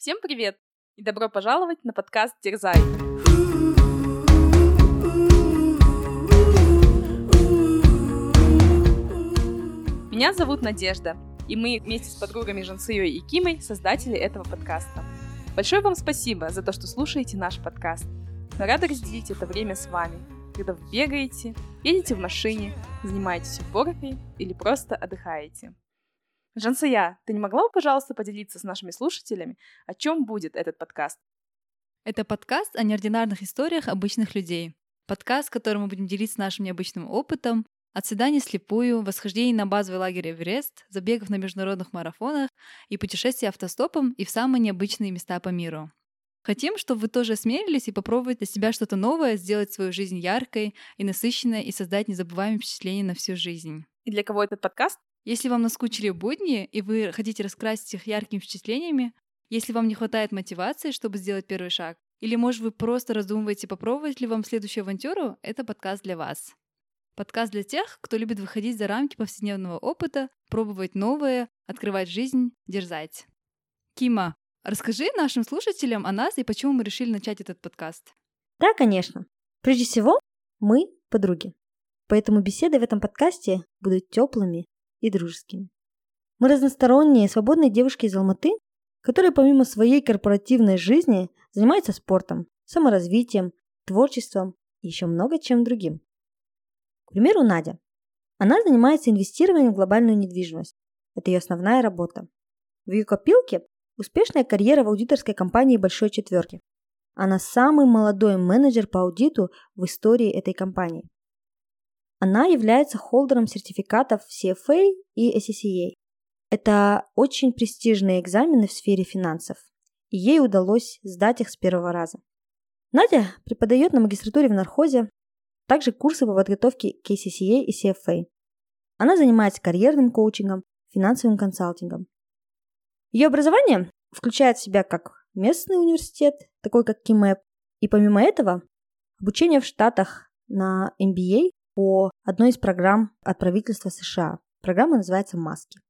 Всем привет и добро пожаловать на подкаст «Дерзай». Меня зовут Надежда, и мы вместе с подругами Жансией и Кимой создатели этого подкаста. Большое вам спасибо за то, что слушаете наш подкаст. Мы рады разделить это время с вами, когда вы бегаете, едете в машине, занимаетесь уборкой или просто отдыхаете. Жансая, ты не могла бы, пожалуйста, поделиться с нашими слушателями, о чем будет этот подкаст? Это подкаст о неординарных историях обычных людей. Подкаст, в котором мы будем делиться нашим необычным опытом, от свиданий слепую, восхождений на базовый лагерь Эверест, забегов на международных марафонах и путешествий автостопом и в самые необычные места по миру. Хотим, чтобы вы тоже осмелились и попробовать для себя что-то новое, сделать свою жизнь яркой и насыщенной и создать незабываемые впечатления на всю жизнь. И для кого этот подкаст? Если вам наскучили будни, и вы хотите раскрасить их яркими впечатлениями, если вам не хватает мотивации, чтобы сделать первый шаг, или, может, вы просто раздумываете, попробовать ли вам следующую авантюру, это подкаст для вас. Подкаст для тех, кто любит выходить за рамки повседневного опыта, пробовать новое, открывать жизнь, дерзать. Кима, расскажи нашим слушателям о нас и почему мы решили начать этот подкаст. Да, конечно. Прежде всего, мы подруги. Поэтому беседы в этом подкасте будут теплыми и дружескими. Мы разносторонние, свободные девушки из Алматы, которые помимо своей корпоративной жизни занимаются спортом, саморазвитием, творчеством и еще много чем другим. К примеру, Надя. Она занимается инвестированием в глобальную недвижимость. Это ее основная работа. В ее копилке успешная карьера в аудиторской компании Большой Четверки. Она самый молодой менеджер по аудиту в истории этой компании. Она является холдером сертификатов CFA и SCCA. Это очень престижные экзамены в сфере финансов, и ей удалось сдать их с первого раза. Надя преподает на магистратуре в нархозе, также курсы по подготовке к ACCA и CFA. Она занимается карьерным коучингом, финансовым консалтингом. Ее образование включает в себя как местный университет, такой как КИМЭП, и помимо этого обучение в Штатах на MBA по одной из программ от правительства США. Программа называется «Маски».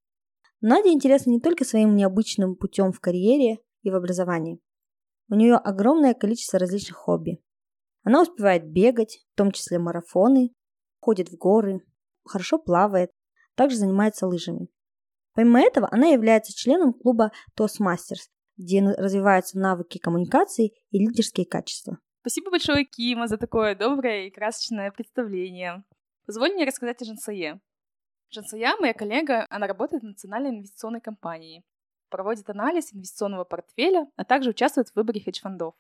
Наде интересна не только своим необычным путем в карьере и в образовании. У нее огромное количество различных хобби. Она успевает бегать, в том числе марафоны, ходит в горы, хорошо плавает, также занимается лыжами. Помимо этого, она является членом клуба Toastmasters, где развиваются навыки коммуникации и лидерские качества. Спасибо большое, Кима, за такое доброе и красочное представление. Позволь мне рассказать о Жансае. Жансая, моя коллега, она работает в Национальной инвестиционной компании, проводит анализ инвестиционного портфеля, а также участвует в выборе хедж-фондов.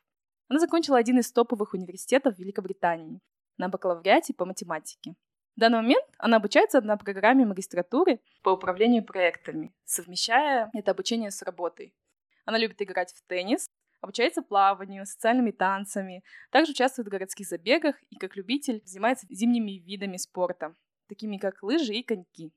Она закончила один из топовых университетов Великобритании на бакалавриате по математике. В данный момент она обучается на программе магистратуры по управлению проектами, совмещая это обучение с работой. Она любит играть в теннис, обучается плаванию, социальными танцами, также участвует в городских забегах и как любитель занимается зимними видами спорта, такими как лыжи и коньки.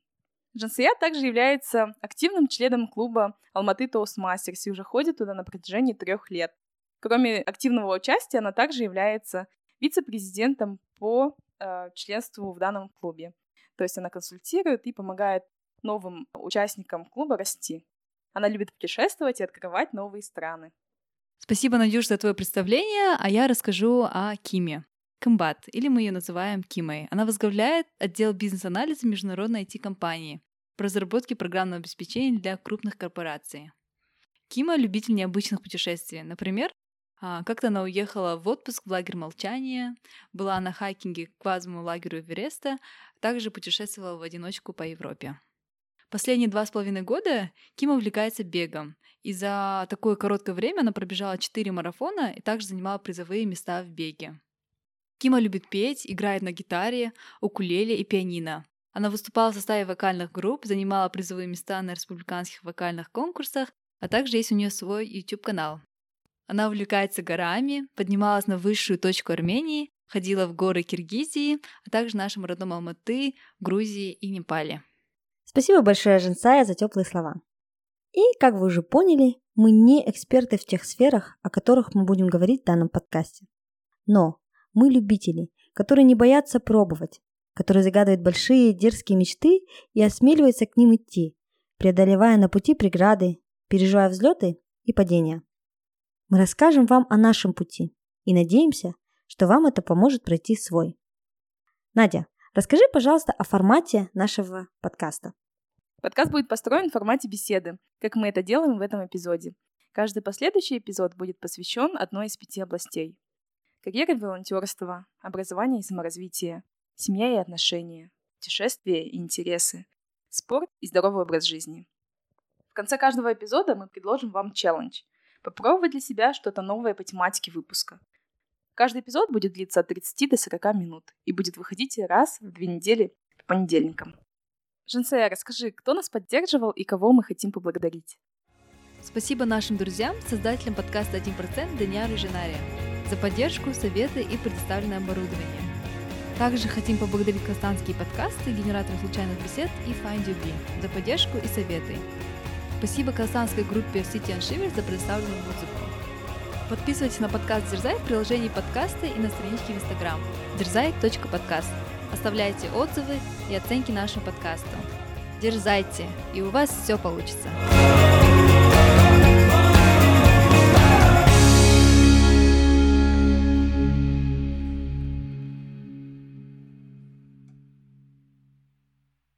Жансия также является активным членом клуба Алматы Toastmasters и уже ходит туда на протяжении трех лет. Кроме активного участия, она также является вице-президентом по э, членству в данном клубе. То есть она консультирует и помогает новым участникам клуба расти. Она любит путешествовать и открывать новые страны. Спасибо, Надюш, за твое представление, а я расскажу о Киме. Комбат, или мы ее называем Кимой. Она возглавляет отдел бизнес-анализа международной IT-компании по разработке программного обеспечения для крупных корпораций. Кима — любитель необычных путешествий. Например, а, как-то она уехала в отпуск в лагерь молчания, была на хайкинге к квазовому лагерю Эвереста, также путешествовала в одиночку по Европе. Последние два с половиной года Ким увлекается бегом, и за такое короткое время она пробежала четыре марафона и также занимала призовые места в беге. Кима любит петь, играет на гитаре, укулеле и пианино. Она выступала в составе вокальных групп, занимала призовые места на республиканских вокальных конкурсах, а также есть у нее свой YouTube-канал. Она увлекается горами, поднималась на высшую точку Армении, ходила в горы Киргизии, а также в нашем родном Алматы, Грузии и Непале. Спасибо большое, Женсая, за теплые слова. И, как вы уже поняли, мы не эксперты в тех сферах, о которых мы будем говорить в данном подкасте. Но мы любители, которые не боятся пробовать, которые загадывают большие дерзкие мечты и осмеливаются к ним идти, преодолевая на пути преграды, переживая взлеты и падения. Мы расскажем вам о нашем пути и надеемся, что вам это поможет пройти свой. Надя, расскажи, пожалуйста, о формате нашего подкаста. Подкаст будет построен в формате беседы, как мы это делаем в этом эпизоде. Каждый последующий эпизод будет посвящен одной из пяти областей. Карьера и волонтерство, образование и саморазвитие, семья и отношения, путешествия и интересы, спорт и здоровый образ жизни. В конце каждого эпизода мы предложим вам челлендж – попробовать для себя что-то новое по тематике выпуска. Каждый эпизод будет длиться от 30 до 40 минут и будет выходить раз в две недели по понедельникам. Женсея, расскажи, кто нас поддерживал и кого мы хотим поблагодарить? Спасибо нашим друзьям, создателям подкаста «1%» Даниару Женаре за поддержку, советы и предоставленное оборудование. Также хотим поблагодарить казахстанские подкасты, генератор случайных бесед и Find за поддержку и советы. Спасибо казахстанской группе City and за предоставленную музыку. Подписывайтесь на подкаст Дерзай в приложении подкасты и на страничке в Instagram дерзай.подкаст. Оставляйте отзывы и оценки нашему подкасту. Дерзайте, и у вас все получится.